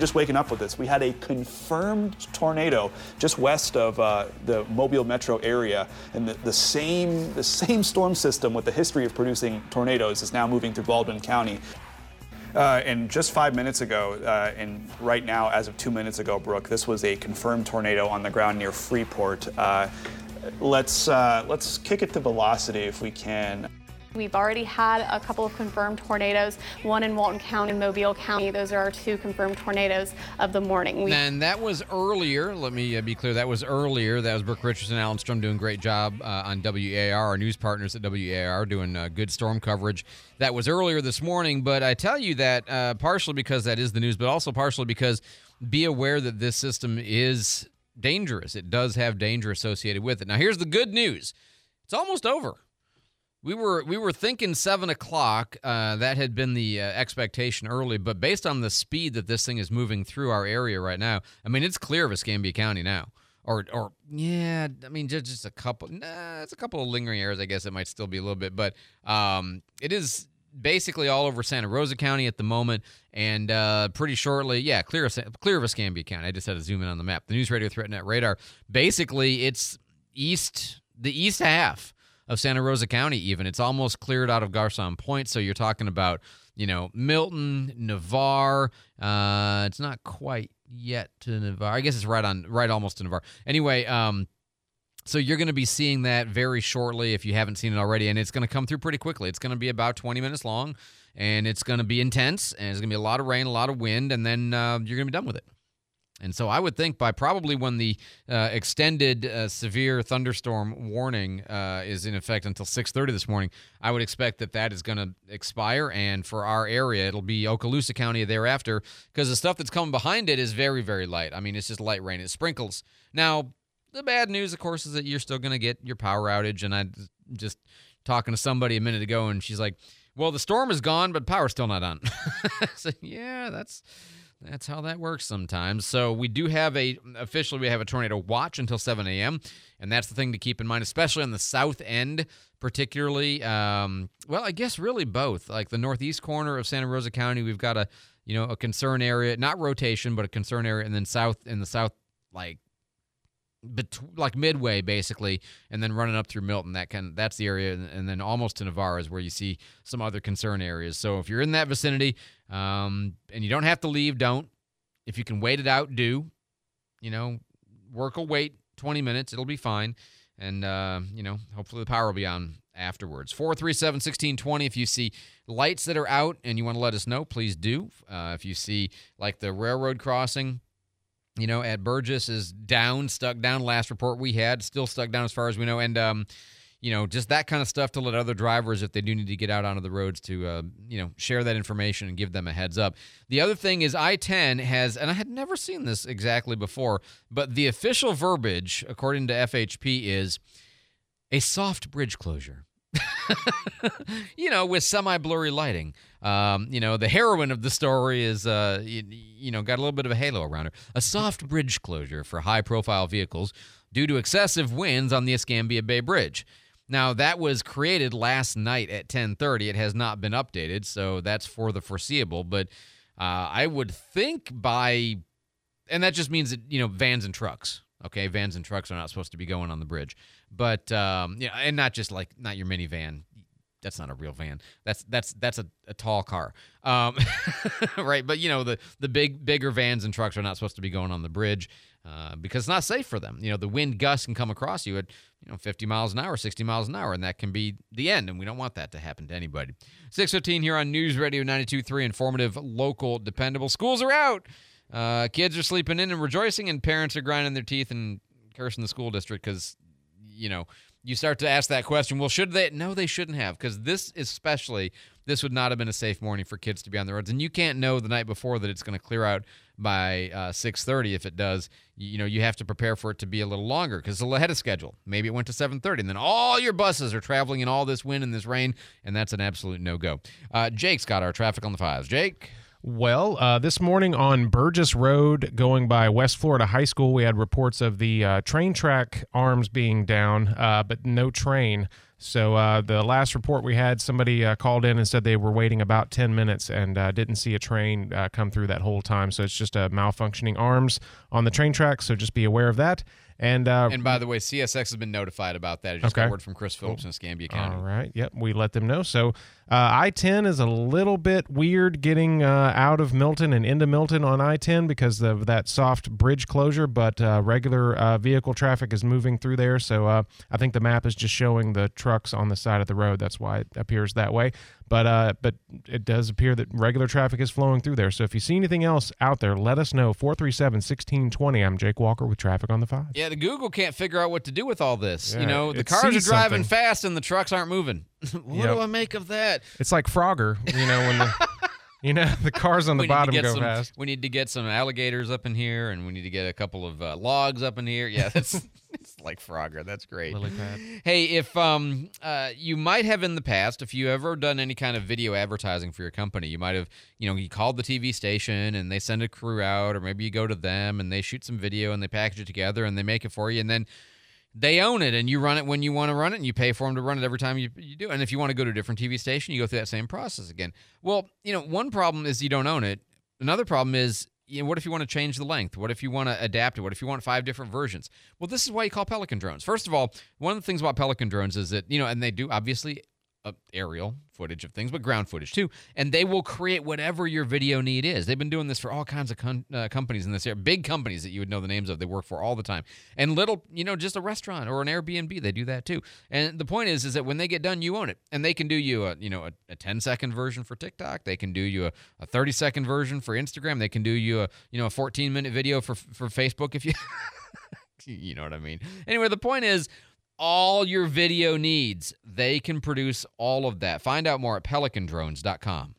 Just waking up with this, we had a confirmed tornado just west of uh, the Mobile metro area, and the, the same the same storm system with the history of producing tornadoes is now moving through Baldwin County. Uh, and just five minutes ago, uh, and right now, as of two minutes ago, Brooke, this was a confirmed tornado on the ground near Freeport. Uh, let's uh, let's kick it to velocity if we can. We've already had a couple of confirmed tornadoes, one in Walton County and Mobile County. Those are our two confirmed tornadoes of the morning. We- And that was earlier. Let me uh, be clear. That was earlier. That was Brooke Richardson, Alan Strom doing a great job uh, on WEAR. Our news partners at WEAR doing uh, good storm coverage. That was earlier this morning. But I tell you that uh, partially because that is the news, but also partially because be aware that this system is dangerous. It does have danger associated with it. Now, here's the good news. It's almost over. We were we were thinking seven o'clock. Uh, that had been the uh, expectation early, but based on the speed that this thing is moving through our area right now, I mean it's clear of Escambia County now. Or or yeah, I mean just just a couple. Nah, it's a couple of lingering areas. I guess it might still be a little bit, but um, it is basically all over Santa Rosa County at the moment, and uh, pretty shortly, yeah, clear of, clear of Escambia County. I just had to zoom in on the map. The News Radio ThreatNet radar. Basically, it's east the east half of Santa Rosa County, even. It's almost cleared out of Garcon Point. So you're talking about, you know, Milton, Navarre. Uh, it's not quite yet to Navarre. I guess it's right on, right almost to Navarre. Anyway, um, so you're going to be seeing that very shortly if you haven't seen it already, and it's going to come through pretty quickly. It's going to be about 20 minutes long, and it's going to be intense, and it's going to be a lot of rain, a lot of wind, and then uh, you're going to be done with it. And so I would think by probably when the uh, extended uh, severe thunderstorm warning uh, is in effect until 6:30 this morning, I would expect that that is going to expire. And for our area, it'll be Okaloosa County thereafter because the stuff that's coming behind it is very, very light. I mean, it's just light rain. It sprinkles. Now, the bad news, of course, is that you're still going to get your power outage. And I just talking to somebody a minute ago, and she's like, "Well, the storm is gone, but power's still not on." so yeah, that's that's how that works sometimes. So we do have a officially we have a tornado watch until 7 a.m. and that's the thing to keep in mind, especially on the south end, particularly. Um, well, I guess really both. Like the northeast corner of Santa Rosa County, we've got a you know a concern area, not rotation, but a concern area, and then south in the south like bet- like midway basically, and then running up through Milton. That kind that's the area, and, and then almost to Navarre is where you see some other concern areas. So if you're in that vicinity, um, and you don't have to leave, don't. If you can wait it out, do. You know, work will wait 20 minutes. It'll be fine. And, uh, you know, hopefully the power will be on afterwards. 437 1620. If you see lights that are out and you want to let us know, please do. Uh, if you see, like, the railroad crossing, you know, at Burgess is down, stuck down. Last report we had, still stuck down as far as we know. And, um, you know, just that kind of stuff to let other drivers, if they do need to get out onto the roads, to uh, you know share that information and give them a heads up. The other thing is I-10 has, and I had never seen this exactly before, but the official verbiage, according to FHP, is a soft bridge closure. you know, with semi-blurry lighting. Um, you know, the heroine of the story is, uh, you, you know, got a little bit of a halo around her. A soft bridge closure for high-profile vehicles due to excessive winds on the Escambia Bay Bridge. Now that was created last night at 10:30. It has not been updated, so that's for the foreseeable. But uh, I would think by, and that just means that you know vans and trucks. Okay, vans and trucks are not supposed to be going on the bridge, but um, yeah, and not just like not your minivan. That's not a real van. That's that's that's a, a tall car, um, right? But you know the the big bigger vans and trucks are not supposed to be going on the bridge uh, because it's not safe for them. You know the wind gusts can come across you at you know 50 miles an hour, 60 miles an hour, and that can be the end. And we don't want that to happen to anybody. 615 here on News Radio 92.3, informative, local, dependable. Schools are out. Uh, kids are sleeping in and rejoicing, and parents are grinding their teeth and cursing the school district because, you know, you start to ask that question. Well, should they? No, they shouldn't have, because this especially this would not have been a safe morning for kids to be on the roads. And you can't know the night before that it's going to clear out by uh, 6:30. If it does, you, you, know you have to prepare for it to be a little longer because it's ahead of schedule. Maybe it went to 7:30, and then all your buses are traveling in all this wind and this rain, and that's an absolute no go. Uh, Jake's got our traffic on the fives. Jake. Well, uh, this morning on Burgess Road, going by West Florida High School, we had reports of the uh, train track arms being down, uh, but no train. So uh, the last report we had, somebody uh, called in and said they were waiting about 10 minutes and uh, didn't see a train come through that whole time. So it's just a malfunctioning arms on the train track. So just be aware of that. And uh, and by the way, CSX has been notified about that. I just okay. got word from Chris Phillips cool. in Escambia County. All right. Yep. We let them know. So uh, I 10 is a little bit weird getting uh, out of Milton and into Milton on I 10 because of that soft bridge closure, but uh, regular uh, vehicle traffic is moving through there. So uh, I think the map is just showing the trucks on the side of the road. That's why it appears that way. But uh, but it does appear that regular traffic is flowing through there. So if you see anything else out there, let us know. 437 1620. I'm Jake Walker with Traffic on the Five. Yeah, the Google can't figure out what to do with all this. Yeah, you know, the cars are driving something. fast and the trucks aren't moving. what yep. do I make of that? It's like Frogger, you know, when the. You know, the cars on the bottom go some, fast. We need to get some alligators up in here, and we need to get a couple of uh, logs up in here. Yeah, that's it's like Frogger. That's great. Lily. Hey, if um uh you might have in the past, if you ever done any kind of video advertising for your company, you might have you know you called the TV station and they send a crew out, or maybe you go to them and they shoot some video and they package it together and they make it for you, and then they own it and you run it when you want to run it and you pay for them to run it every time you, you do and if you want to go to a different tv station you go through that same process again. Well you know one problem is you don't own it. Another problem is you know, what if you want to change the length? What if you want to adapt it? What if you want five different versions? Well this is why you call pelican drones. First of all one of the things about pelican drones is that you know and they do obviously uh, aerial footage of things, but ground footage too. And they will create whatever your video need is. They've been doing this for all kinds of con- uh, companies in this area, big companies that you would know the names of. They work for all the time, and little, you know, just a restaurant or an Airbnb, they do that too. And the point is, is that when they get done, you own it, and they can do you a, you know, a, a 10 second version for TikTok. They can do you a, a 30 second version for Instagram. They can do you a, you know, a 14 minute video for for Facebook if you. you know what I mean. Anyway, the point is all your video needs. They can produce all of that. Find out more at pelicandrones.com.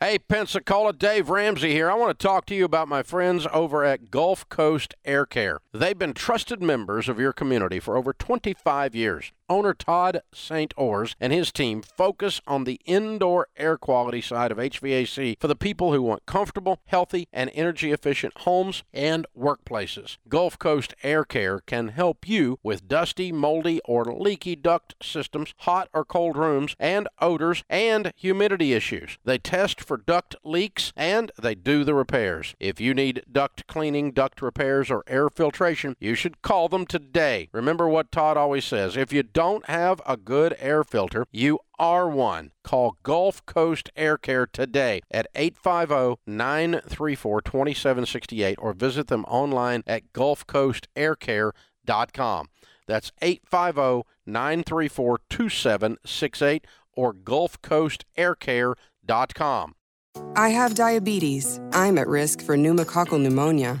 Hey, Pensacola, Dave Ramsey here. I want to talk to you about my friends over at Gulf Coast Air Care. They've been trusted members of your community for over 25 years. Owner Todd St. Ors and his team focus on the indoor air quality side of HVAC for the people who want comfortable, healthy, and energy efficient homes and workplaces. Gulf Coast Air Care can help you with dusty, moldy, or leaky duct systems, hot or cold rooms, and odors and humidity issues. They test for duct leaks and they do the repairs. If you need duct cleaning, duct repairs, or air filtration, you should call them today. Remember what Todd always says if you don't don't have a good air filter, you are one. Call Gulf Coast Air Care today at 850-934-2768 or visit them online at gulfcoastaircare.com. That's 850-934-2768 or gulfcoastaircare.com. I have diabetes. I'm at risk for pneumococcal pneumonia.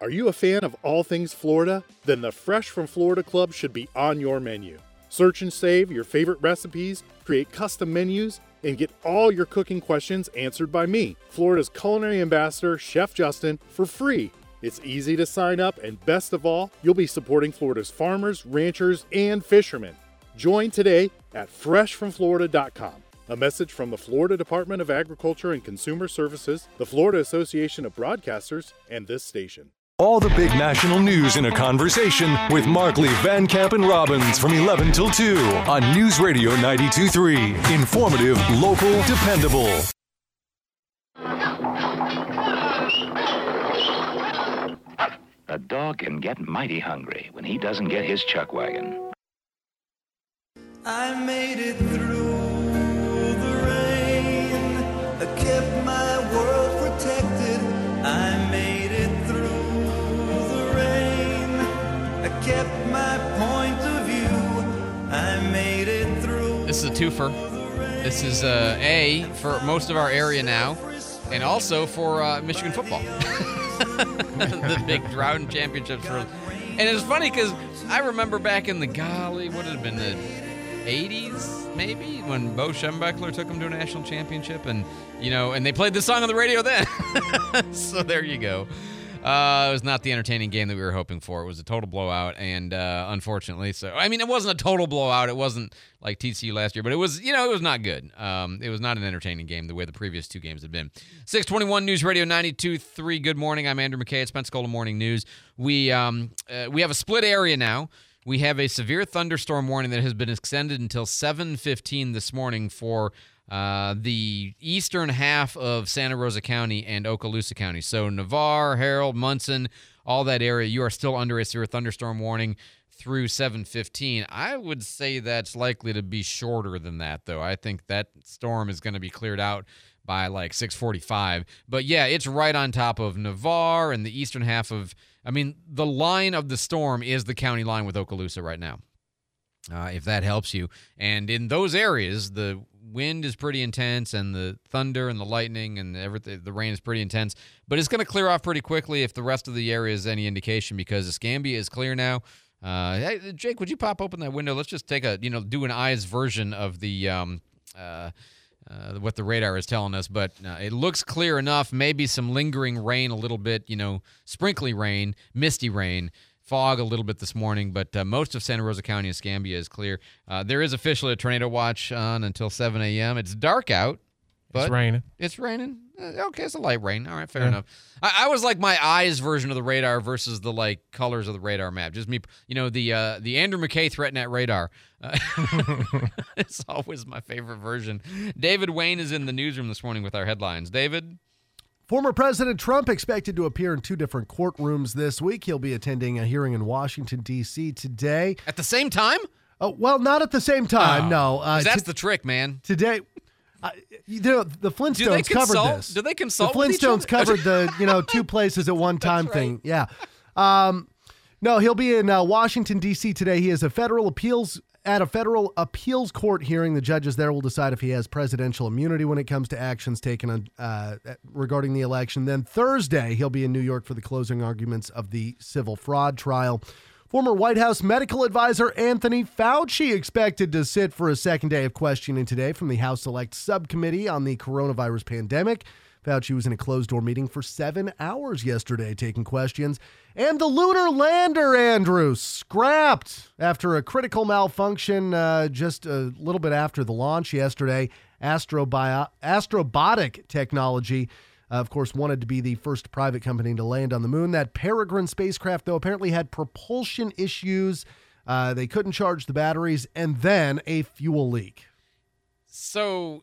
Are you a fan of all things Florida? Then the Fresh from Florida Club should be on your menu. Search and save your favorite recipes, create custom menus, and get all your cooking questions answered by me, Florida's culinary ambassador, Chef Justin, for free. It's easy to sign up, and best of all, you'll be supporting Florida's farmers, ranchers, and fishermen. Join today at freshfromflorida.com. A message from the Florida Department of Agriculture and Consumer Services, the Florida Association of Broadcasters, and this station. All the big national news in a conversation with Markley, Van Camp, and Robbins from 11 till 2 on News Radio 92.3. Informative, local, dependable. A dog can get mighty hungry when he doesn't get his chuck wagon. I made it through the rain. I kept my kept my point of view. I made it through. This is a twofer. This is uh, A for most of our area now, and also for uh, Michigan football. the big Drought and Championships. For, and it's funny because I remember back in the golly, what had it been, the 80s maybe, when Bo Schembechler took them to a national championship, and you know, and they played this song on the radio then. so there you go. Uh, it was not the entertaining game that we were hoping for. It was a total blowout, and uh, unfortunately, so I mean, it wasn't a total blowout. It wasn't like TCU last year, but it was, you know, it was not good. Um, it was not an entertaining game the way the previous two games had been. 621 News Radio 92.3. Good morning. I'm Andrew McKay. It's Pensacola Morning News. We um, uh, we have a split area now. We have a severe thunderstorm warning that has been extended until 7:15 this morning for uh, the eastern half of Santa Rosa County and Okaloosa County. So Navarre, Harold, Munson, all that area, you are still under a severe thunderstorm warning through 7:15. I would say that's likely to be shorter than that, though. I think that storm is going to be cleared out by like 6:45. But yeah, it's right on top of Navarre and the eastern half of. I mean, the line of the storm is the county line with Okaloosa right now. Uh, if that helps you, and in those areas, the wind is pretty intense, and the thunder and the lightning and everything, the rain is pretty intense. But it's going to clear off pretty quickly if the rest of the area is any indication, because Escambia is clear now. Uh, hey, Jake, would you pop open that window? Let's just take a, you know, do an eyes version of the um, uh, uh, what the radar is telling us, but uh, it looks clear enough. Maybe some lingering rain, a little bit, you know, sprinkly rain, misty rain, fog a little bit this morning, but uh, most of Santa Rosa County and Escambia is clear. Uh, there is officially a tornado watch on until 7 a.m. It's dark out. But It's raining. It's raining. Uh, okay, it's a light rain. All right, fair Yeah. enough. I, I was like my eyes version of the radar versus the like colors of the radar map. Just me, you know, the uh, the Andrew McKay ThreatNet radar. Uh, it's always my favorite version. David Wayne is in the newsroom this morning with our headlines. David. Former President Trump expected to appear in two different courtrooms this week. He'll be attending a hearing in Washington, D.C. today. At the same time? Oh, well, not at the same time, Oh, no. 'cause that's to- the trick, man. Today, uh, you know, the Flintstones covered this. Do they consult The Flintstones covered the, you know, two places at one time thing. Yeah. Um, no, he'll be in uh, Washington D.C. today. He is a federal appeals at a federal appeals court hearing. The judges there will decide if he has presidential immunity when it comes to actions taken on, uh, regarding the election. Then Thursday, he'll be in New York for the closing arguments of the civil fraud trial. Former White House medical advisor Anthony Fauci expected to sit for a second day of questioning today from the House Select Subcommittee on the coronavirus pandemic. Fauci was in a closed door meeting for seven hours yesterday taking questions. And the lunar lander, Andrew, scrapped after a critical malfunction uh, just a little bit after the launch yesterday. Astrobio- Astrobotic technology, uh, of course, wanted to be the first private company to land on the moon. That Peregrine spacecraft, though, apparently had propulsion issues. Uh, they couldn't charge the batteries, and then a fuel leak. So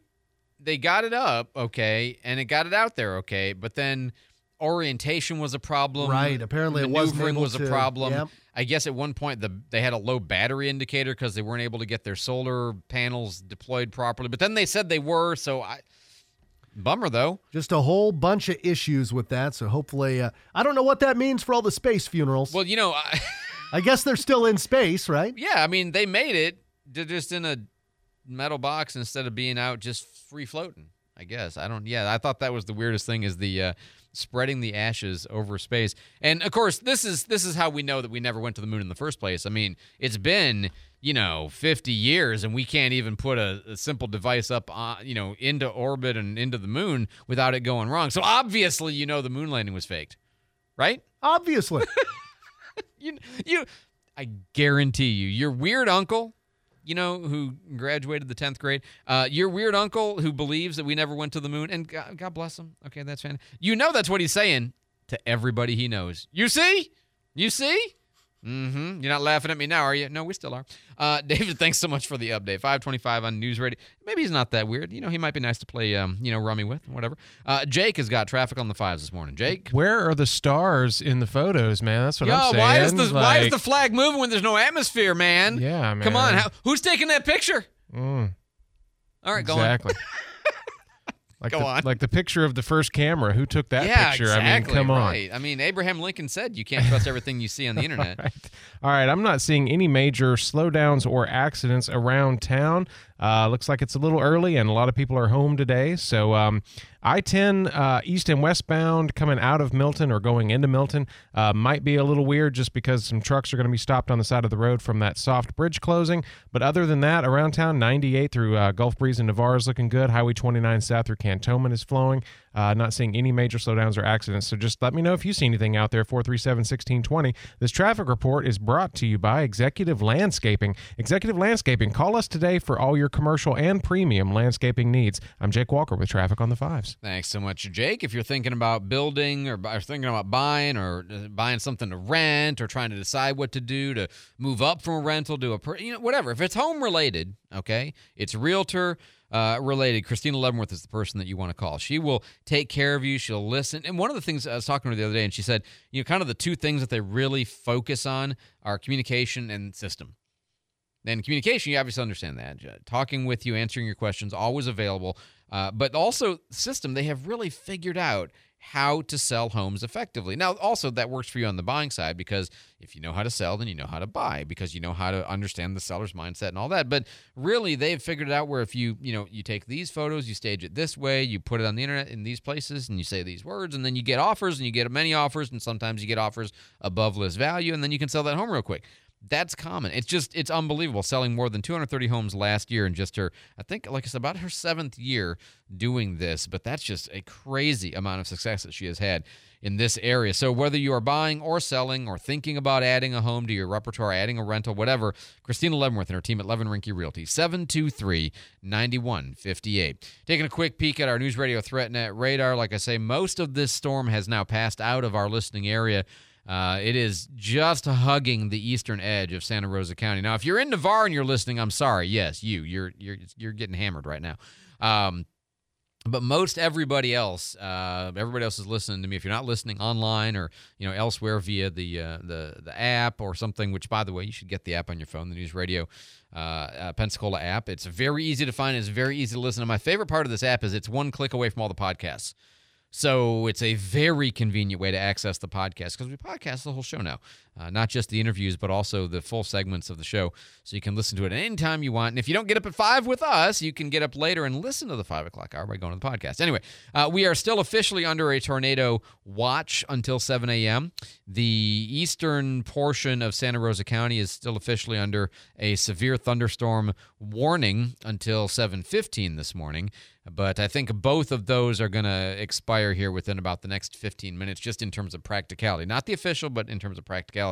they got it up, okay, and it got it out there, okay, but then orientation was a problem. Right, apparently it wasn't maneuvering was a problem. yep. I guess at one point the they had a low battery indicator because they weren't able to get their solar panels deployed properly. But then they said they were, so I bummer though. Just a whole bunch of issues with that. So hopefully, uh, I don't know what that means for all the space funerals. Well, you know, I, I guess they're still in space, right? yeah, I mean they made it. They're just in a metal box instead of being out just free floating. I guess I don't. Yeah, I thought that was the weirdest thing is the uh, spreading the ashes over space. And of course, this is this is how we know that we never went to the moon in the first place. I mean, it's been you know 50 years, and we can't even put a, a simple device up, on, you know, into orbit and into the moon without it going wrong. So obviously, you know, the moon landing was faked, right? Obviously. you you I guarantee you, your weird uncle you know, who graduated the 10th grade, uh, your weird uncle who believes that we never went to the moon, and God, God bless him. Okay, that's fine. You know that's what he's saying to everybody he knows. You see? You see? Mm-hmm. You're not laughing at me now, are you? No, we still are. Uh, David, thanks so much for the update. 525 on News Radio. Maybe he's not that weird. You know, he might be nice to play, um, you know, rummy with, whatever. Uh, Jake has got traffic on the fives this morning. Jake? Where are the stars in the photos, man? That's what Yo, I'm saying. why is the why is the flag moving when there's no atmosphere, man? Yeah, man. Come on, how, who's taking that picture? Mm, All right, go on. exactly. Like Go the, on. Like the picture of the first camera. Who took that yeah, picture? exactly. I mean, come on. I mean, Abraham Lincoln said you can't trust everything you see on the internet. All right, I'm not seeing any major slowdowns or accidents around town. Uh, looks like it's a little early, and a lot of people are home today. So, um, I-10 uh, east and westbound coming out of Milton or going into Milton uh, might be a little weird, just because some trucks are going to be stopped on the side of the road from that soft bridge closing. But other than that, around town, 98 through uh, Gulf Breeze and Navarre is looking good. Highway 29 south through Cantonment is flowing. Uh, not seeing any major slowdowns or accidents. So just let me know if you see anything out there. 437 1620. This traffic report is brought to you by Executive Landscaping. Executive Landscaping, call us today for all your commercial and premium landscaping needs. I'm Jake Walker with Traffic on the Fives. Thanks so much, Jake. If you're thinking about building or, or thinking about buying or uh, buying something to rent or trying to decide what to do to move up from a rental to a, you know, whatever. If it's home related, okay, it's realtor uh, related. Christina Leavenworth is the person that you want to call. She will take care of you. She'll listen. And one of the things I was talking to her the other day, and she said, you know, kind of the two things that they really focus on are communication and system. And communication, you obviously understand that. Talking with you, answering your questions, always available. Uh, but also, system, they have really figured out how to sell homes effectively. Now, also, that works for you on the buying side because if you know how to sell, then you know how to buy because you know how to understand the seller's mindset and all that. But really, they've figured it out where if you, you know, you take these photos, you stage it this way, you put it on the internet in these places, and you say these words, and then you get offers, and you get many offers, and sometimes you get offers above list value, and then you can sell that home real quick. That's common. It's just it's unbelievable. Selling more than 230 homes last year in just her, I think, like I said, about her seventh year doing this. But that's just a crazy amount of success that she has had in this area. So whether you are buying or selling or thinking about adding a home to your repertoire, adding a rental, whatever, Christina Leavenworth and her team at Levin Rinke Realty, 723-9158. Taking a quick peek at our News Radio ThreatNet radar. Like I say, most of this storm has now passed out of our listening area. Uh, it is just hugging the eastern edge of Santa Rosa County. Now, if you're in Navarre and you're listening, I'm sorry. Yes, you. You're you're you're getting hammered right now. Um, but most everybody else, uh, everybody else is listening to me. If you're not listening online or you know elsewhere via the uh, the the app or something, which by the way, you should get the app on your phone, the News Radio uh, uh, Pensacola app. It's very easy to find. It's very easy to listen. And my favorite part of this app is it's one click away from all the podcasts. So it's a very convenient way to access the podcast because we podcast the whole show now, uh, not just the interviews, but also the full segments of the show. So you can listen to it anytime you want. And if you don't get up at five with us, you can get up later and listen to the five o'clock hour by going to the podcast. Anyway, uh, we are still officially under a tornado watch until 7 a.m. The eastern portion of Santa Rosa County is still officially under a severe thunderstorm warning until 7:15 this morning. But I think both of those are going to expire here within about the next 15 minutes, just in terms of practicality. Not the official, but in terms of practicality.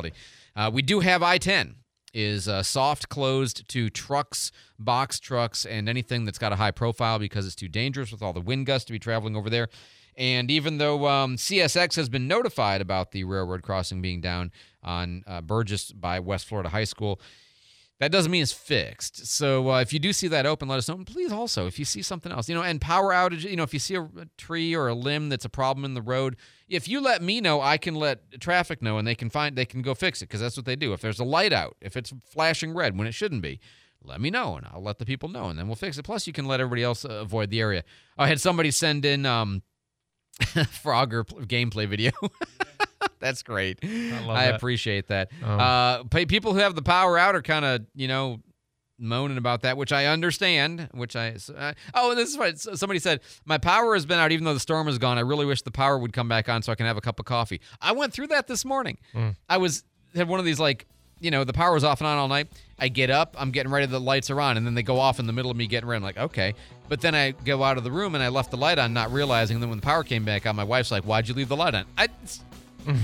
Uh, we do have I 10 is uh, soft closed to trucks, box trucks, and anything that's got a high profile because it's too dangerous with all the wind gusts to be traveling over there. And even though um, CSX has been notified about the railroad crossing being down on uh, Burgess by West Florida High School, that doesn't mean it's fixed. So uh, if you do see that open, let us know. And please also, if you see something else, you know, and power outage, you know, if you see a, a tree or a limb that's a problem in the road, if you let me know, I can let traffic know, and they can find they can go fix it because that's what they do. If there's a light out, if it's flashing red when it shouldn't be, let me know, and I'll let the people know, and then we'll fix it. Plus, you can let everybody else uh, avoid the area. I had somebody send in um, Frogger pl- gameplay video. That's great. I, love that. appreciate that. Um, uh, people who have the power out are kind of, you know, moaning about that, which I understand. Which I uh, oh, this is. S- Somebody said my power has been out even though the storm is gone. I really wish the power would come back on so I can have a cup of coffee. I went through that this morning. Mm. I was had one of these like. You know, the power was off and on all night. I get up, I'm getting ready, the lights are on, and then they go off in the middle of me getting ready. I'm like, okay. But then I go out of the room and I left the light on, not realizing. And then when the power came back on, my wife's like, why'd you leave the light on? I,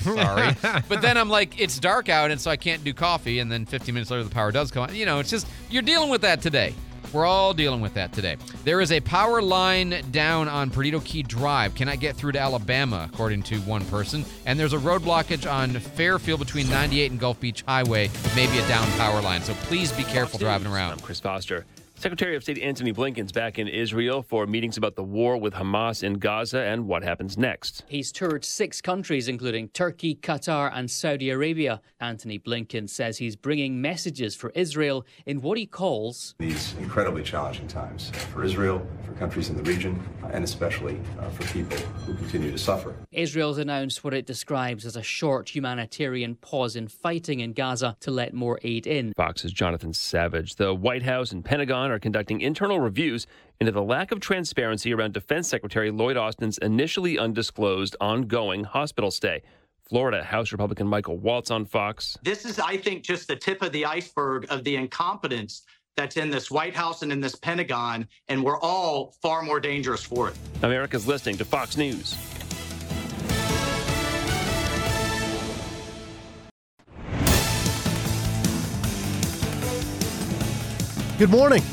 Sorry. but then I'm like, it's dark out, and so I can't do coffee. And then 15 minutes later, the power does come on. You know, it's just, you're dealing with that today. We're all dealing with that today. There is a power line down on Perdido Key Drive. Cannot get through to Alabama, according to one person. And there's a road blockage on Fairfield between 98 and Gulf Beach Highway. Maybe a down power line. So please be careful driving around. I'm Chris Foster. Secretary of State Antony Blinken's back in Israel for meetings about the war with Hamas in Gaza and what happens next. He's toured six countries, including Turkey, Qatar, and Saudi Arabia. Antony Blinken says he's bringing messages for Israel in what he calls these incredibly challenging times for Israel, for countries in the region, and especially uh, for people who continue to suffer. Israel's announced what it describes as a short humanitarian pause in fighting in Gaza to let more aid in. Fox's Jonathan Savage. The White House and Pentagon are conducting internal reviews into the lack of transparency around Defense Secretary Lloyd Austin's initially undisclosed ongoing hospital stay. Florida House Republican Michael Waltz on Fox. This is, I think, just the tip of the iceberg of the incompetence that's in this White House and in this Pentagon, and we're all far more dangerous for it. America's listening to Fox News. Good morning.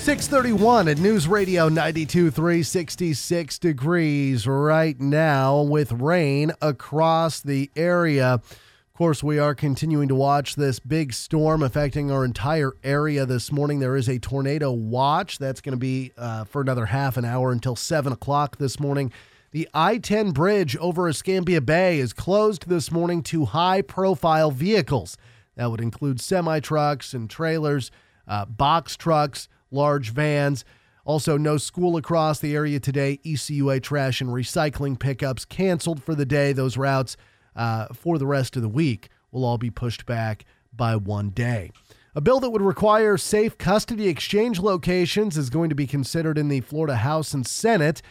631 at News Radio 92 366 degrees right now with rain across the area. Of course, we are continuing to watch this big storm affecting our entire area this morning. There is a tornado watch that's going to be uh, for another half an hour until 7 o'clock this morning. The I 10 bridge over Escambia Bay is closed this morning to high profile vehicles. That would include semi trucks and trailers, uh, box trucks, large vans. Also, no school across the area today. ECUA trash and recycling pickups canceled for the day. Those routes uh, for the rest of the week will all be pushed back by one day. A bill that would require safe custody exchange locations is going to be considered in the Florida House and Senate.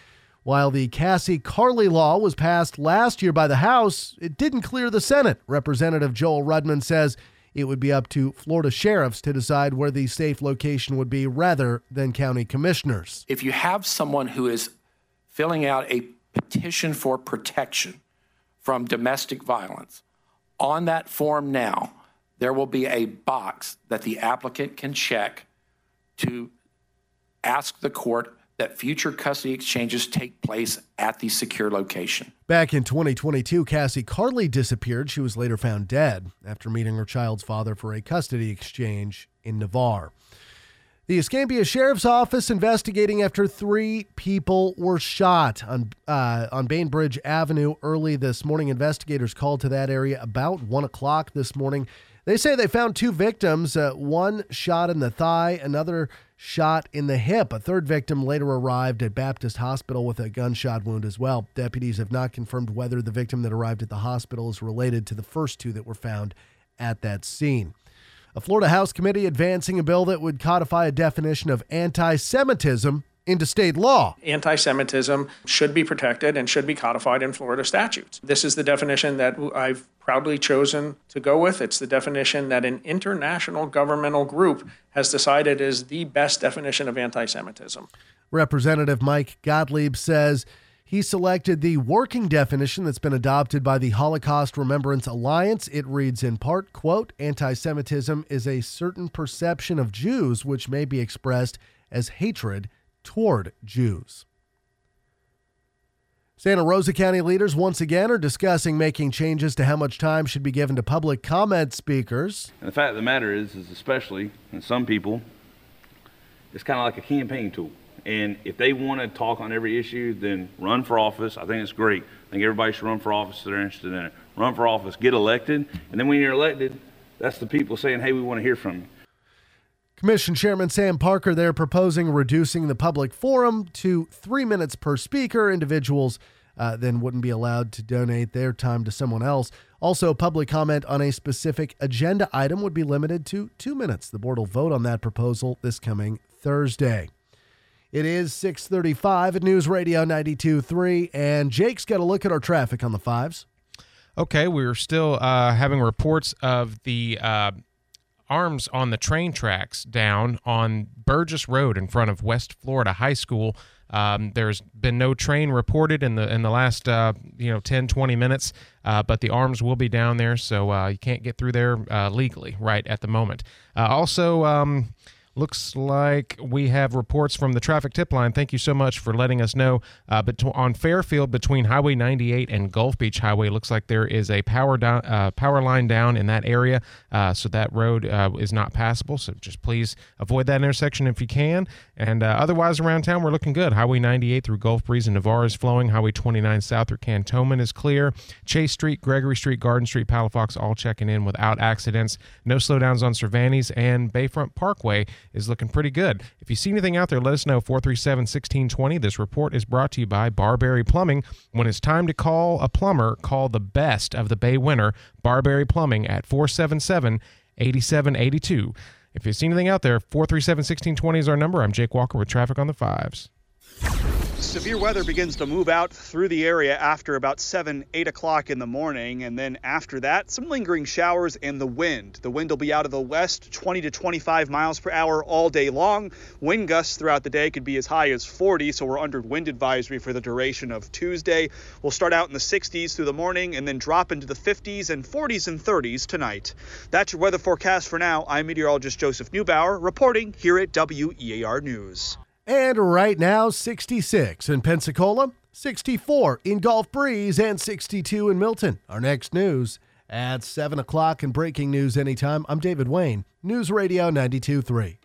While the Cassie Carli law was passed last year by the House, it didn't clear the Senate. Representative Joel Rudman says it would be up to Florida sheriffs to decide where the safe location would be rather than county commissioners. If you have someone who is filling out a petition for protection from domestic violence, on that form now, there will be a box that the applicant can check to ask the court that future custody exchanges take place at the secure location. Back in 2022, Cassie Carli disappeared. She was later found dead after meeting her child's father for a custody exchange in Navarre. The Escambia Sheriff's Office investigating after three people were shot on uh, on Bainbridge Avenue early this morning. Investigators called to that area about one o'clock this morning. They say they found two victims, uh, one shot in the thigh, another shot in the hip. A third victim later arrived at Baptist Hospital with a gunshot wound as well. Deputies have not confirmed whether the victim that arrived at the hospital is related to the first two that were found at that scene. A Florida House committee advancing a bill that would codify a definition of anti Semitism into state law. Anti Semitism should be protected and should be codified in Florida statutes. This is the definition that I've proudly chosen to go with. It's the definition that an international governmental group has decided is the best definition of anti Semitism. Representative Mike Gottlieb says he selected the working definition that's been adopted by the Holocaust Remembrance Alliance. It reads in part, quote, anti-Semitism is a certain perception of Jews which may be expressed as hatred toward Jews. Santa Rosa County leaders once again are discussing making changes to how much time should be given to public comment speakers. And the fact of the matter is, is especially in some people, it's kind of like a campaign tool. And if they want to talk on every issue, then run for office. I think it's great. I think everybody should run for office if they're interested in it. Run for office, get elected, and then when you're elected, that's the people saying, "Hey, we want to hear from you." Commission Chairman Sam Parker there proposing reducing the public forum to three minutes per speaker. Individuals uh, then wouldn't be allowed to donate their time to someone else. Also, public comment on a specific agenda item would be limited to two minutes. The board will vote on that proposal this coming Thursday. It is 635 at News Radio 92.3, and Jake's got a look at our traffic on the fives. Okay, we're still uh, having reports of the uh, arms on the train tracks down on Burgess Road in front of West Florida High School. Um, there's been no train reported in the in the last uh, you know 10 20 minutes, uh, but the arms will be down there, so uh, you can't get through there uh, legally right at the moment. Uh, also. Um, Looks like we have reports from the traffic tip line. Thank you so much for letting us know. Uh, but on Fairfield, between Highway 98 and Gulf Beach Highway, looks like there is a power down, uh, power line down in that area, uh, so that road uh, is not passable. So just please avoid that intersection if you can. And uh, otherwise, around town, we're looking good. Highway 98 through Gulf Breeze and Navarre is flowing. Highway 29 south through Cantonment is clear. Chase Street, Gregory Street, Garden Street, Palafox all checking in without accidents. No slowdowns on Cervantes and Bayfront Parkway is looking pretty good. If you see anything out there, let us know. 437 1620. This report is brought to you by Barberry Plumbing. When it's time to call a plumber, call the best of the Bay winner, Barberry Plumbing, at 477 8782. If you see anything out there, 437 1620 is our number. I'm Jake Walker with traffic on the fives. Severe weather begins to move out through the area after about 7, 8 o'clock in the morning. And then after that, some lingering showers and the wind. The wind will be out of the west, 20 to 25 miles per hour all day long. Wind gusts throughout the day could be as high as 40, so we're under wind advisory for the duration of Tuesday. We'll start out in the 60s through the morning and then drop into the 50s and 40s and 30s tonight. That's your weather forecast for now. I'm meteorologist Joseph Neubauer reporting here at WEAR News. And right now, 66 in Pensacola, 64 in Gulf Breeze, and 62 in Milton. Our next news at 7 o'clock and breaking news anytime. I'm David Wayne, News Radio 92.3.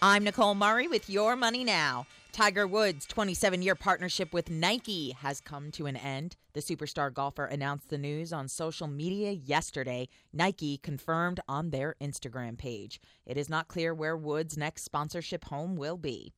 I'm Nicole Murray with Your Money Now. Tiger Woods' 27 year partnership with Nike has come to an end. The superstar golfer announced the news on social media yesterday. Nike confirmed on their Instagram page. It is not clear where Woods' next sponsorship home will be.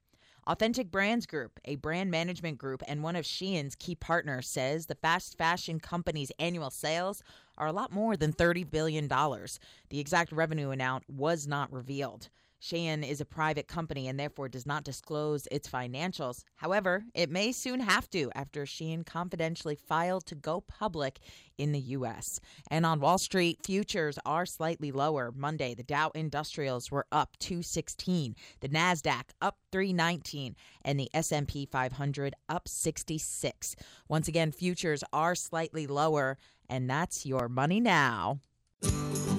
Authentic Brands Group, a brand management group and one of Shein's key partners, says the fast fashion company's annual sales are a lot more than $30 billion. The exact revenue amount was not revealed. Shein is a private company and therefore does not disclose its financials. However, it may soon have to after Shein confidentially filed to go public in the U.S. And on Wall Street, futures are slightly lower. Monday, the Dow Industrials were up 216, the Nasdaq up 319, and the S&P 500 up 66. Once again, futures are slightly lower, and that's your money now.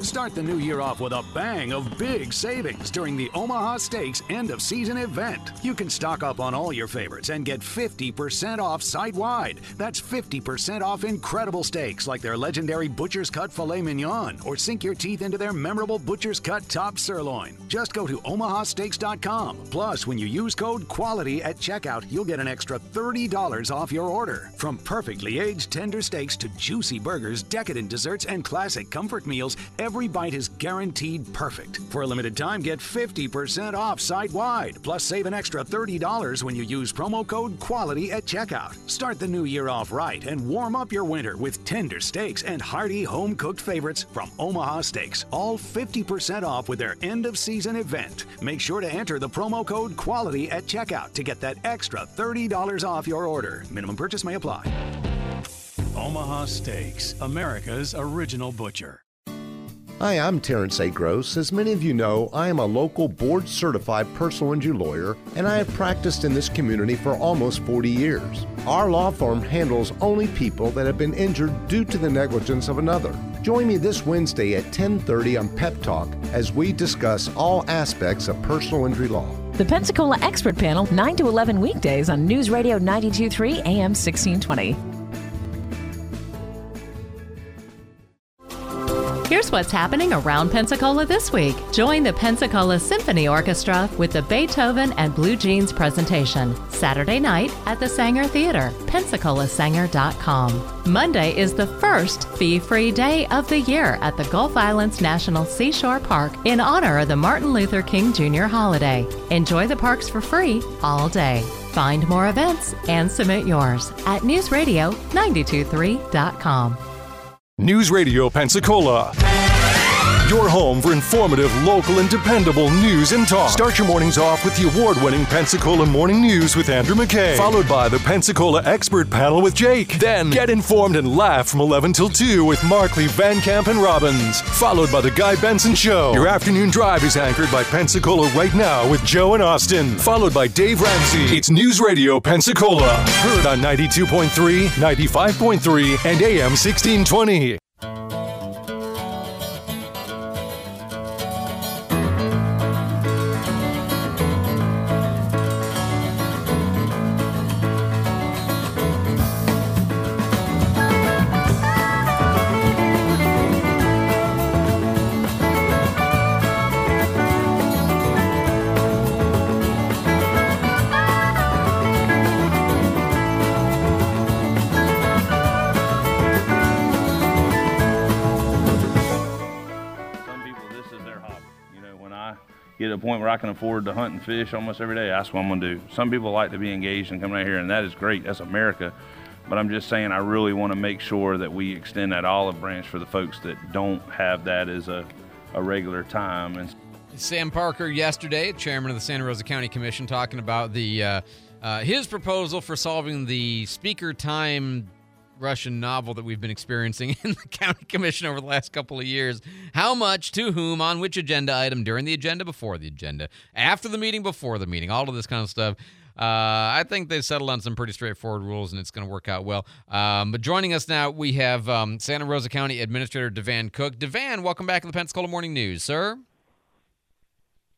Start the new year off with a bang of big savings during the Omaha Steaks end of season event. You can stock up on all your favorites and get 50% off site wide. That's 50% off incredible steaks like their legendary Butcher's Cut Filet Mignon or sink your teeth into their memorable Butcher's Cut Top Sirloin. Just go to omahasteaks.com. Plus, when you use code QUALITY at checkout, you'll get an extra $30 off your order. From perfectly aged tender steaks to juicy burgers, decadent desserts, and classic comfort meals, every bite is guaranteed perfect. For a limited time, get 50% off site wide. Plus, save an extra $30 when you use promo code QUALITY at checkout. Start the new year off right and warm up your winter with tender steaks and hearty home cooked favorites from Omaha Steaks. All 50% off with their end of season event. Make sure to enter the promo code QUALITY at checkout to get that extra $30 off your order. Minimum purchase may apply. Omaha Steaks, America's original butcher. Hi, I'm Terrence A. Gross. As many of you know, I am a local board certified personal injury lawyer and I have practiced in this community for almost 40 years. Our law firm handles only people that have been injured due to the negligence of another. Join me this Wednesday at 10:30 on Pep Talk as we discuss all aspects of personal injury law. The Pensacola Expert Panel, 9 to 11 weekdays on News Radio 923 AM 1620. Here's what's happening around Pensacola this week. Join the Pensacola Symphony Orchestra with the Beethoven and Blue Jeans presentation. Saturday night at the Saenger Theater, pensacolasaenger.com. Monday is the first fee free day of the year at the Gulf Islands National Seashore Park in honor of the Martin Luther King Jr. holiday. Enjoy the parks for free all day. Find more events and submit yours at newsradio923.com. News Radio Pensacola. Your home for informative, local, and dependable news and talk. Start your mornings off with the award winning Pensacola Morning News with Andrew McKay, followed by the Pensacola Expert Panel with Jake. Then get informed and laugh from 11 till 2 with Markley, Van Camp, and Robbins, followed by the Guy Benson Show. Your afternoon drive is anchored by Pensacola Right Now with Joe and Austin, followed by Dave Ramsey. It's News Radio Pensacola, heard on 92.3, 95.3, and AM 1620. A point where I can afford to hunt and fish almost every day, that's what I'm going to do. Some people like to be engaged and come right here, and that is great. That's America. But I'm just saying, I really want to make sure that we extend that olive branch for the folks that don't have that as a, a regular time. And Sam Parker yesterday, chairman of the Santa Rosa County Commission, talking about the uh, uh, his proposal for solving the speaker time Russian novel that we've been experiencing in the county commission over the last couple of years. How much to whom on which agenda item during the agenda, before the agenda, after the meeting, before the meeting, all of this kind of stuff. Uh, I think they've settled on some pretty straightforward rules, and it's going to work out well. Um, but joining us now, we have um, Santa Rosa County Administrator DeVann Cook. DeVann, welcome back to the Pensacola Morning News, sir.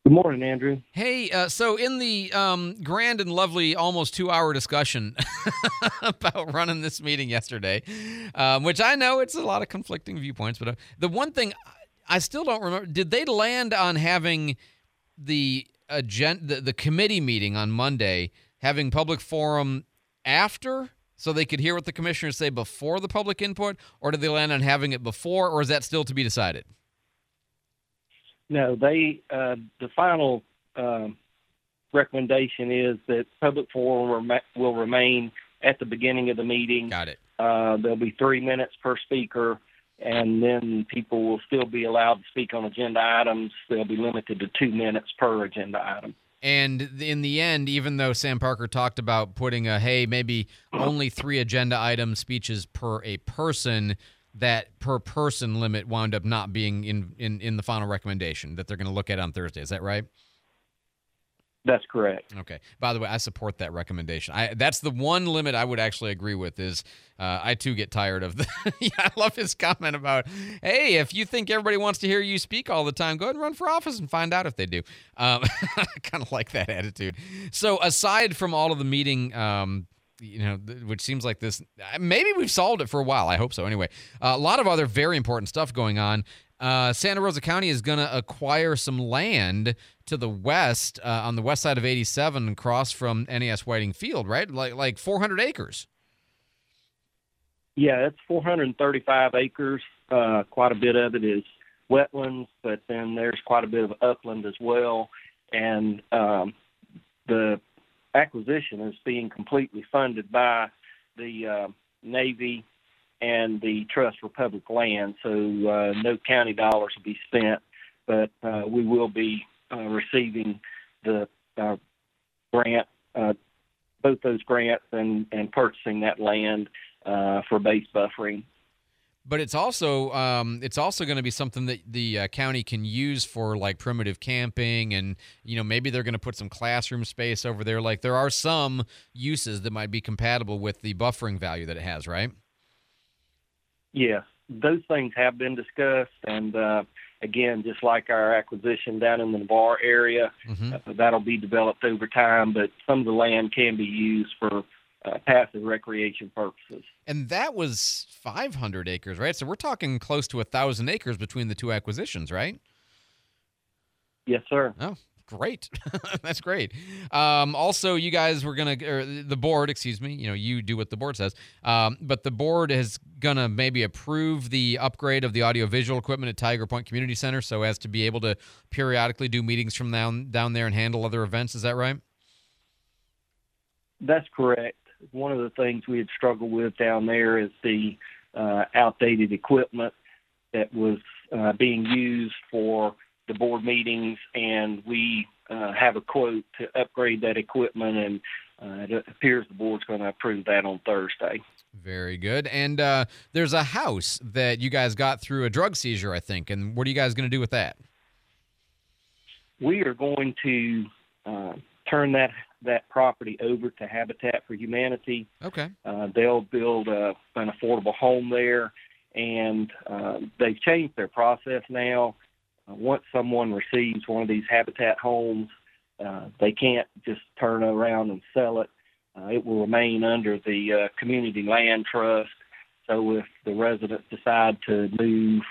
Good morning, Andrew. Hey, uh, so in the um, grand and lovely, almost two-hour discussion about running this meeting yesterday, um, which I know it's a lot of conflicting viewpoints, but uh, the one thing I still don't remember: did they land on having the agenda, the, the committee meeting on Monday, having public forum after? So they could hear what the commissioners say before the public input, or did they land on having it before, or is that still to be decided? No, they uh, the final um, recommendation is that public forum will remain at the beginning of the meeting. Got it. Uh, there'll be three minutes per speaker, and then people will still be allowed to speak on agenda items. They'll be limited to two minutes per agenda item. And in the end, even though Sam Parker talked about putting a hey, maybe only three agenda item speeches per a person, that per person limit wound up not being in, in, in the final recommendation that they're going to look at on Thursday. Is that right? That's correct. Okay. By the way, I support that recommendation. I that's the one limit I would actually agree with. Is uh, I too get tired of the. yeah, I love his comment about, hey, if you think everybody wants to hear you speak all the time, go ahead and run for office and find out if they do. Um, I kind of like that attitude. So aside from all of the meeting. Um, you know, which seems like this. Maybe we've solved it for a while. I hope so. Anyway, uh, a lot of other very important stuff going on. Uh, Santa Rosa County is going to acquire some land to the west uh, on the west side of 87 across from NAS Whiting Field, right? Like like 400 acres. Yeah, it's 435 acres. Uh, quite a bit of it is wetlands, but then there's quite a bit of upland as well. And um, the acquisition is being completely funded by the uh, Navy and the Trust for Public Land, so uh, no county dollars will be spent, but uh, we will be uh, receiving the uh, grant, uh, both those grants, and, and purchasing that land for base buffering. But it's also um, it's also going to be something that the uh, county can use for like primitive camping, and you know maybe they're going to put some classroom space over there. Like there are some uses that might be compatible with the buffering value that it has, right? yeah those things have been discussed, and uh, again, just like our acquisition down in the Navarre area, Mm-hmm. uh, that'll be developed over time. But some of the land can be used for uh, passive recreation purposes. And that was 500 acres, right? So we're talking close to a thousand acres between the two acquisitions, right? Yes, sir. Oh, great. That's great. Um, also, you guys were gonna, or the board, excuse me. You know, you do what the board says. Um, but the board is gonna maybe approve the upgrade of the audiovisual equipment at Tiger Point Community Center, so as to be able to periodically do meetings from down down there and handle other events. Is that right? That's correct. One of the things we had struggled with down there is the uh, outdated equipment that was uh, being used for the board meetings, and we uh, have a quote to upgrade that equipment, and uh, it appears the board's going to approve that on Thursday. Very good. And uh, there's a house that you guys got through a drug seizure, I think. And what are you guys going to do with that? We are going to uh, turn that that property over to Habitat for Humanity. Okay. Uh, they'll build a, an affordable home there, and uh, they've changed their process now. Uh, once someone receives one of these Habitat homes, uh, they can't just turn around and sell it. Uh, it will remain under the uh, community land trust. So if the residents decide to move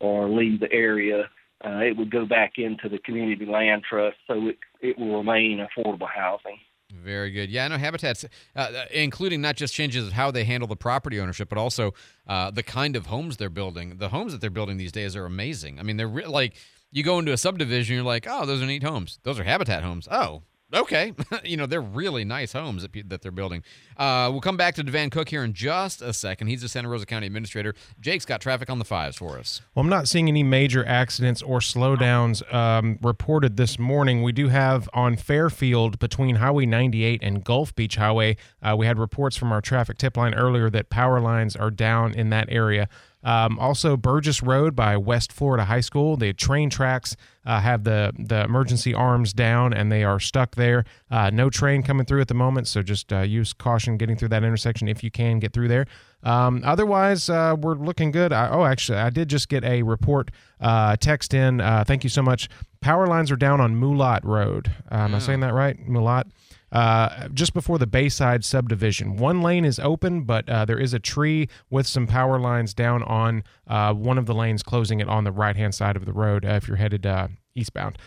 or leave the area, uh, it would go back into the community land trust. So it it will remain affordable housing. Very good. Yeah, I know Habitats, uh, including not just changes of how they handle the property ownership, but also uh, the kind of homes they're building. The homes that they're building these days are amazing. I mean, they're re- like you go into a subdivision, you're like, oh, those are neat homes. Those are Habitat homes. Oh, okay. you know, they're really nice homes that, that they're building. Uh, we'll come back to DeVann Cook here in just a second. He's the Santa Rosa County Administrator. Jake's got traffic on the fives for us. Well, I'm not seeing any major accidents or slowdowns um, reported this morning. We do have on Fairfield between Highway 98 and Gulf Beach Highway. Uh, we had reports from our traffic tip line earlier that power lines are down in that area. Um, also, Burgess Road by West Florida High School. The train tracks uh, have the the emergency arms down, and they are stuck there. Uh, no train coming through at the moment, so just uh, use caution getting through that intersection if you can get through there. Um, otherwise, uh, we're looking good. I, oh, actually, I did just get a report uh, text in. Uh, thank you so much. Power lines are down on Mulat Road. Am I saying that right? Mulat. Uh, just before the Bayside subdivision. One lane is open, but uh, there is a tree with some power lines down on uh, one of the lanes, closing it on the right hand side of the road uh, if you're headed uh, eastbound.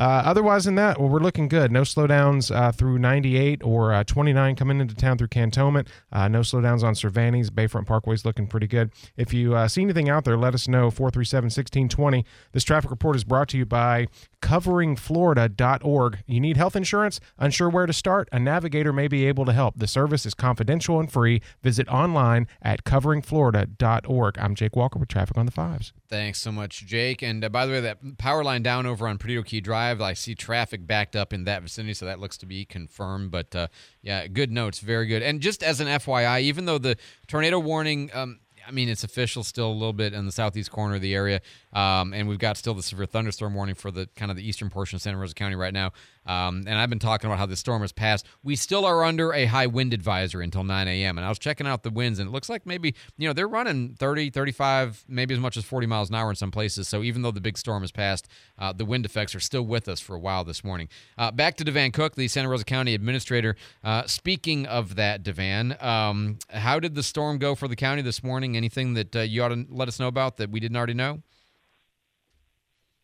Uh, otherwise than that, well, we're looking good. No slowdowns uh, through 98 or uh, 29 coming into town through Cantonment. Uh, no slowdowns on Cervantes. Bayfront Parkway's looking pretty good. If you uh, see anything out there, let us know. 437-1620. This traffic report is brought to you by coveringflorida.org. You need health insurance? Unsure where to start? A navigator may be able to help. The service is confidential and free. Visit online at coveringflorida.org. I'm Jake Walker with Traffic on the Fives. Thanks so much, Jake. And uh, by the way, that power line down over on Perdido Key Drive, I see traffic backed up in that vicinity, so that looks to be confirmed. But uh, yeah, good notes, very good. And just as an FYI, even though the tornado warning, um, I mean, it's official still a little bit in the southeast corner of the area, um, and we've got still the severe thunderstorm warning for the kind of the eastern portion of Santa Rosa County right now. Um, and I've been talking about how the storm has passed. We still are under a high wind advisory until 9 a.m. And I was checking out the winds, and it looks like maybe, you know, they're running 30, 35, maybe as much as 40 miles an hour in some places. So even though the big storm has passed, uh, the wind effects are still with us for a while this morning. Uh, back to DeVann Cook, the Santa Rosa County Administrator. Uh, speaking of that, DeVann, um, how did the storm go for the county this morning? Anything that uh, you ought to let us know about that we didn't already know?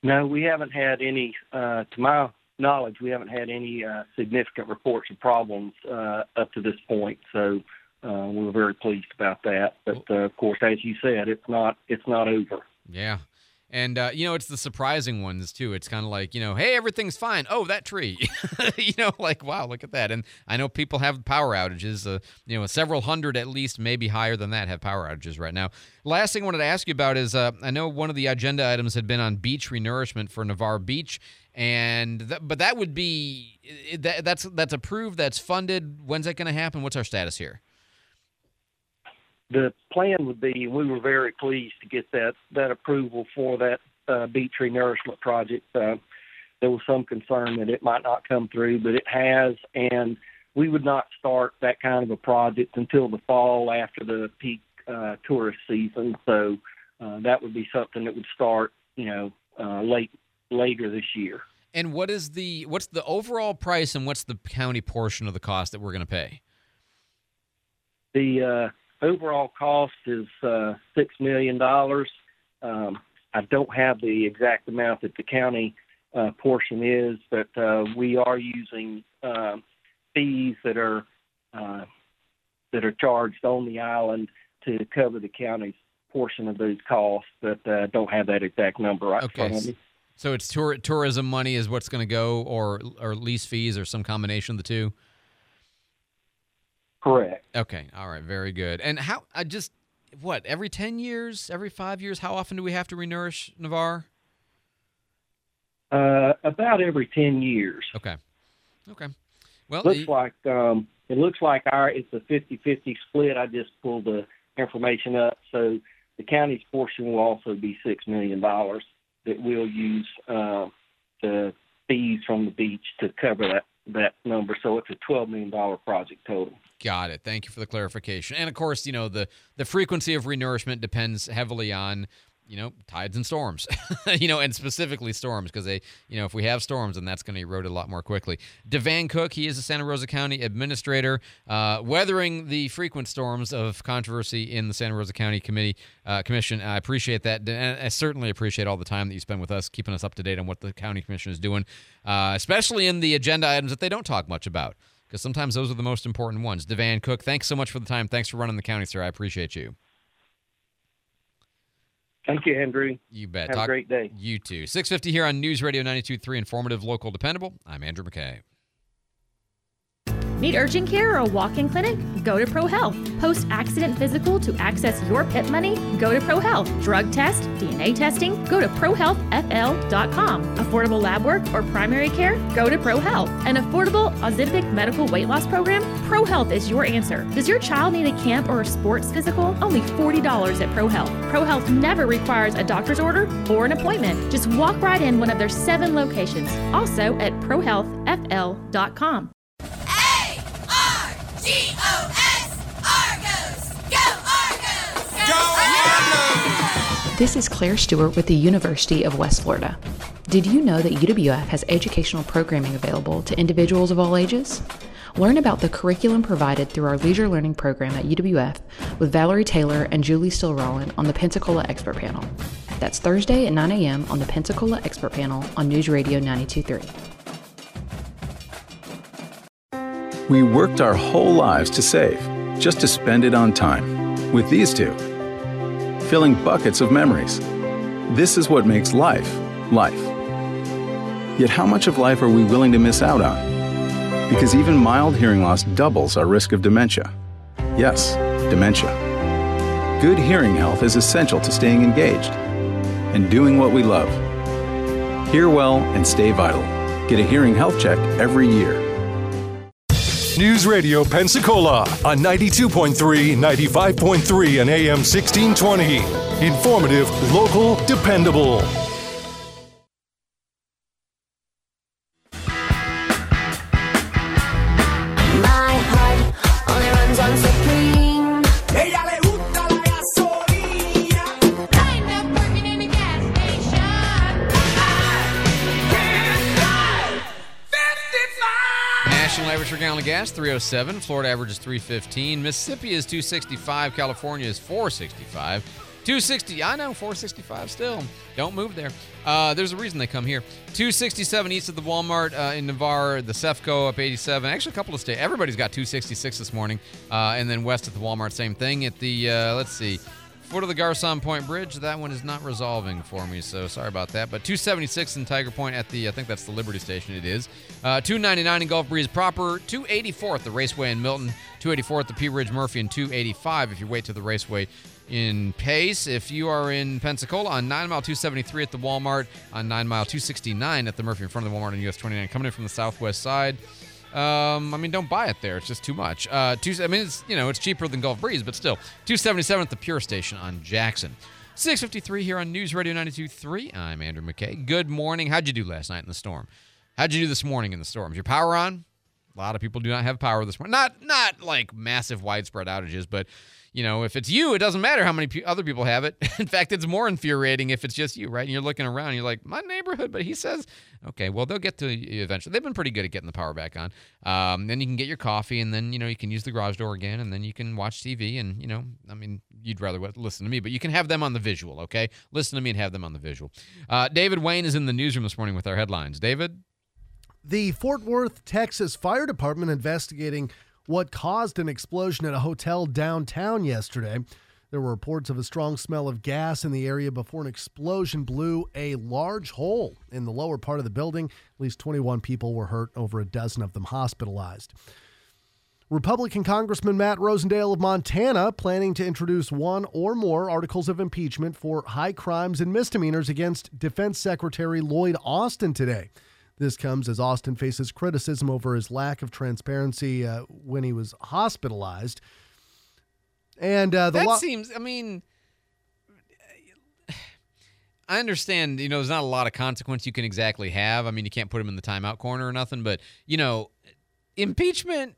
No, we haven't had any, uh, to my knowledge, we haven't had any uh, significant reports of problems uh, up to this point. So uh, we're very pleased about that. But uh, of course, as you said, it's not it's not over. Yeah. And uh, you know, it's the surprising ones too. It's kind of like you know, hey, everything's fine. Oh, that tree. you know, like wow, look at that. And I know people have power outages. Uh, you know, several hundred at least, maybe higher than that, have power outages right now. Last thing I wanted to ask you about is uh, I know one of the agenda items had been on beach renourishment for Navarre Beach, and th- but that would be that, that's that's approved. That's funded. When's that going to happen? What's our status here? The plan would be, and we were very pleased to get that that approval for that uh, tree nourishment project. Uh, there was some concern that it might not come through, but it has, and we would not start that kind of a project until the fall after the peak uh, tourist season. So uh, that would be something that would start, you know, uh, late later this year. And what is the what's the overall price and what's the county portion of the cost that we're going to pay? The uh, overall cost is uh, six million dollars. Um, I don't have the exact amount that the county uh, portion is, but uh, we are using um fees that are uh, that are charged on the island to cover the county's portion of those costs, but uh, don't have that exact number right Okay. So it's tour, tourism money is what's going to go, or or lease fees, or some combination of the two. Correct. Okay. All right. Very good. And how? I just what every ten years, every five years? How often do we have to renourish Navarre? Uh, about every ten years. Okay. Okay. Well, looks the- like um, it looks like our it's a 50-50 split. I just pulled the information up, so the county's portion will also be six million dollars that we'll use uh, the fees from the beach to cover that that number. So it's a twelve million dollar project total. Got it. Thank you for the clarification. And of course, you know the the frequency of renourishment depends heavily on you know tides and storms, you know, and specifically storms because they, you know, if we have storms, then that's going to erode a lot more quickly. DeVann Cook, he is a Santa Rosa County administrator, uh, weathering the frequent storms of controversy in the Santa Rosa County Committee uh, Commission. I appreciate that, and I certainly appreciate all the time that you spend with us, keeping us up to date on what the county commission is doing, uh, especially in the agenda items that they don't talk much about because sometimes those are the most important ones. DeVann Cook, thanks so much for the time. Thanks for running the county, sir. I appreciate you. Thank you, Andrew. You bet. Have Talk- a great day. You too. 650 here on News Radio 92.3, informative, local, dependable. I'm Andrew McKay. Need urgent care or a walk-in clinic? Go to ProHealth. Post-accident physical to access your PIP money? Go to ProHealth. Drug test, DNA testing? Go to ProHealthFL.com. Affordable lab work or primary care? Go to ProHealth. An affordable Ozempic medical weight loss program? ProHealth is your answer. Does your child need a camp or a sports physical? Only $40 at ProHealth. ProHealth never requires a doctor's order or an appointment. Just walk right in one of their seven locations. Also at ProHealthFL.com. This is Claire Stewart with the University of West Florida. Did you know that UWF has educational programming available to individuals of all ages? Learn about the curriculum provided through our leisure learning program at UWF with Valerie Taylor and Julie Stilrollen on the Pensacola Expert Panel. That's Thursday at 9 a.m. on the Pensacola Expert Panel on News Radio 923. We worked our whole lives to save, just to spend it on time. With these two, filling buckets of memories. This is what makes life, life. Yet, how much of life are we willing to miss out on? Because even mild hearing loss doubles our risk of dementia. Yes, dementia. Good hearing health is essential to staying engaged and doing what we love. Hear well and stay vital. Get a hearing health check every year. News Radio Pensacola on 92.3, 95.3, and AM 1620. Informative, local, dependable. 307. Florida average is 315. Mississippi is 265. California is 465. 260. I know 465 still. Don't move there. Uh, there's a reason they come here. 267 east of the Walmart uh, in Navarre. The Cefco up 87. Actually, a couple of states. Everybody's got 266 this morning. Uh, and then west at the Walmart, same thing. At the uh, let's see. Foot of the Garcon Point Bridge, that one is not resolving for me, so sorry about that. But 276 in Tiger Point at the, I think that's the Liberty Station, it is. Uh, 299 in Gulf Breeze proper, 284 at the Raceway in Milton, 284 at the Pea Ridge Murphy, and 285 if you wait to the Raceway in Pace. If you are in Pensacola on 9 Mile 273 at the Walmart, on 9 Mile 269 at the Murphy in front of the Walmart on US 29, coming in from the southwest side. Um, I mean, don't buy it there. It's just too much. Uh, two, I mean, it's you know, it's cheaper than Gulf Breeze, but still, two seventy seven at the Pure Station on Jackson. Six fifty three here on News Radio 92.3. I'm Andrew McKay. Good morning. How'd you do last night in the storm? How'd you do this morning in the storms? Your power on? A lot of people do not have power this morning. Not not like massive widespread outages, but you know, if it's you, it doesn't matter how many other people have it. In fact, it's more infuriating if it's just you, right? And you're looking around, you're like, my neighborhood, but he says, okay, well, they'll get to you eventually. They've been pretty good at getting the power back on. Um, then you can get your coffee, and then you know you can use the garage door again, and then you can watch TV, and you know, I mean, you'd rather listen to me, but you can have them on the visual, okay? Listen to me and have them on the visual. Uh, David Wayne is in the newsroom this morning with our headlines. David. The Fort Worth, Texas Fire Department investigating what caused an explosion at a hotel downtown yesterday. There were reports of a strong smell of gas in the area before an explosion blew a large hole in the lower part of the building. At least 21 people were hurt, over a dozen of them hospitalized. Republican Congressman Matt Rosendale of Montana planning to introduce one or more articles of impeachment for high crimes and misdemeanors against Defense Secretary Lloyd Austin today. This comes as Austin faces criticism over his lack of transparency uh, when he was hospitalized. And uh, the that law- seems. I mean, I understand. You know, there's not a lot of consequence you can exactly have. I mean, you can't put him in the timeout corner or nothing. But you know, impeachment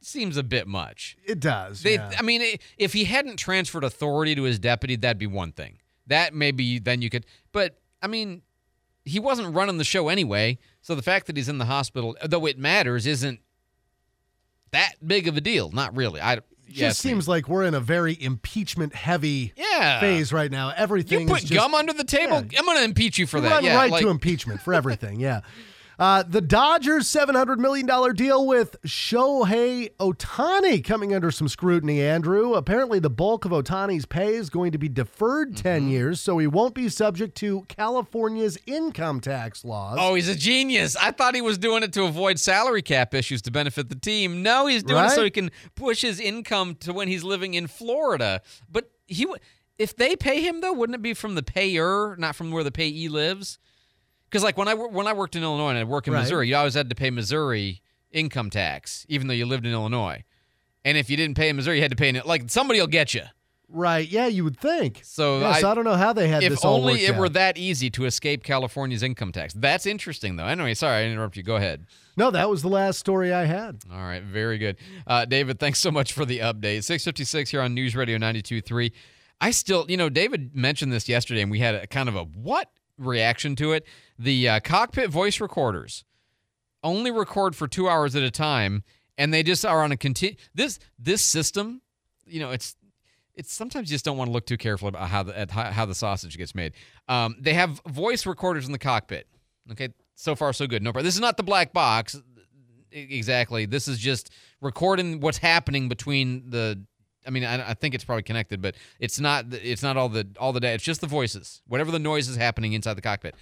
seems a bit much. It does. They, yeah. I mean, if he hadn't transferred authority to his deputy, that'd be one thing. That maybe then you could. But I mean, he wasn't running the show anyway. So the fact that he's in the hospital, though it matters, isn't that big of a deal. Not really. I. It yes, just seems like we're in a very impeachment heavy Yeah. phase right now. Everything You put just, gum under the table. I'm going to impeach you for You that. run yeah, right like- to impeachment for everything. Yeah. Uh, the Dodgers' $700 million deal with Shohei Ohtani coming under some scrutiny, Andrew. Apparently, the bulk of Ohtani's pay is going to be deferred 10 Mm-hmm. years, so he won't be subject to California's income tax laws. Oh, he's a genius. I thought he was doing it to avoid salary cap issues to benefit the team. No, he's doing it so he can push his income to when he's living in Florida. But he w- if they pay him though, wouldn't it be from the payer, not from where the payee lives? Cuz like when I when I worked in Illinois and I work in Right. Missouri, you always had to pay Missouri income tax even though you lived in Illinois. And if you didn't pay in Missouri, you had to pay in it. like somebody will get you. Right. Yeah, you would think. So, Yeah, so I don't know how they had if this all If only it were that easy to escape California's income tax. That's interesting, though. Anyway, sorry I interrupted you. Go ahead. No, that was the last story I had. All right, very good, uh, David. Thanks so much for the update. Six fifty six here on News Radio 92.3. I still, you know, David mentioned this yesterday, and we had a kind of a what reaction to it. The uh, cockpit voice recorders only record for two hours at a time, and they just are on a continu This this system, you know, it's it's sometimes you just don't want to look too carefully about how the how, the sausage gets made. Um, they have voice recorders in the cockpit. Okay, so far so good. No problem. This is not the black box exactly. This is just recording what's happening between the. I mean, I, I think it's probably connected, but it's not. It's not all the all the data. It's just the voices, whatever the noise is happening inside the cockpit,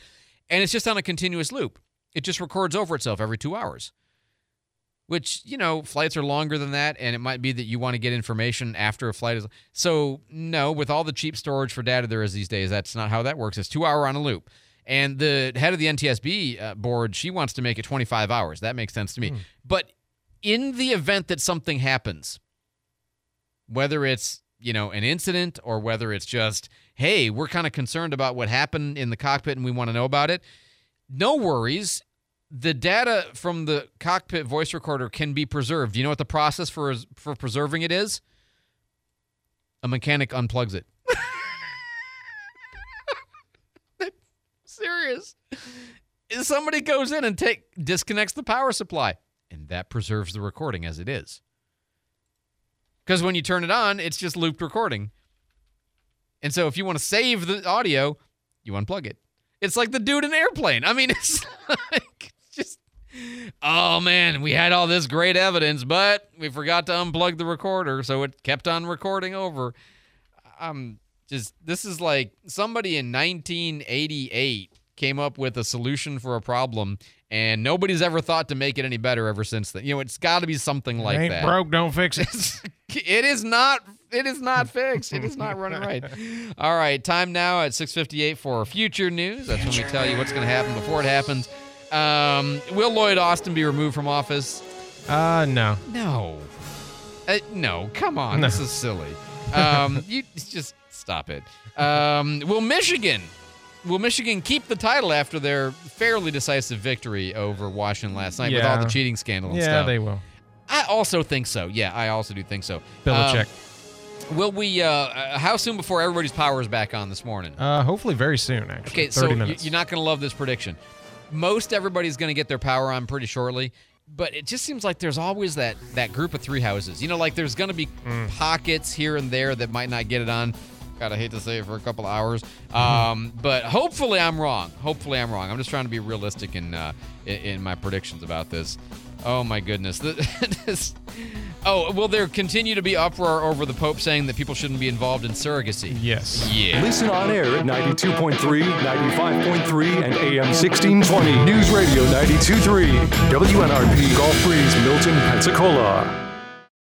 and it's just on a continuous loop. It just records over itself every two hours. Which you know, flights are longer than that, and it might be that you want to get information after a flight is. So no, with all the cheap storage for data there is these days, that's not how that works. It's two hour on a loop. And the head of the NTSB uh, board, she wants to make it 25 hours. That makes sense to me. But in the event that something happens, whether it's you know an incident or whether it's just hey we're kind of concerned about what happened in the cockpit and we want to know about it no worries. The data from the cockpit voice recorder can be preserved. Do you know what the process for for preserving it is? A mechanic unplugs it. Serious. Somebody goes in and take disconnects the power supply and that preserves the recording as it is because when you turn it on, it's just looped recording. And so if you want to save the audio, you unplug it. It's like the dude in airplane. I mean, it's like just oh man, we had all this great evidence, but we forgot to unplug the recorder, so it kept on recording over. I'm just this is like somebody in 1988 came up with a solution for a problem and nobody's ever thought to make it any better ever since then. You know, it's got to be something like Ain't that. broke, don't fix it. It is not. It is not fixed. It is not running right. All right, time now at 6:58 for future news. That's when we tell you what's going to happen before it happens. Um, will Lloyd Austin be removed from office? Uh, no. No. Uh, no, come on. No. This is silly. Um, you just stop it. Um, will Michigan? Will Michigan keep the title after their fairly decisive victory over Washington last night with all the cheating scandal and Yeah, stuff? they will. I also think so. Yeah, I also do think so. Belichick. Um, will we? Uh, uh, how soon before everybody's power is back on this morning? Uh, hopefully very soon, actually. Okay, 30 so minutes. you're not going to love this prediction. Most everybody's going to get their power on pretty shortly, but it just seems like there's always that that group of three houses. You know, like there's going to be Mm. pockets here and there that might not get it on. God, I hate to say it for a couple of hours, um, but hopefully I'm wrong. Hopefully I'm wrong. I'm just trying to be realistic in uh, in, in my predictions about this. Oh my goodness. This- oh, will there continue to be uproar over the Pope saying that people shouldn't be involved in surrogacy? Yes. Yeah. Listen on air at 92.3, 95.3, and AM 1620. News Radio 92.3. WNRP Gulf Breeze, Milton, Pensacola.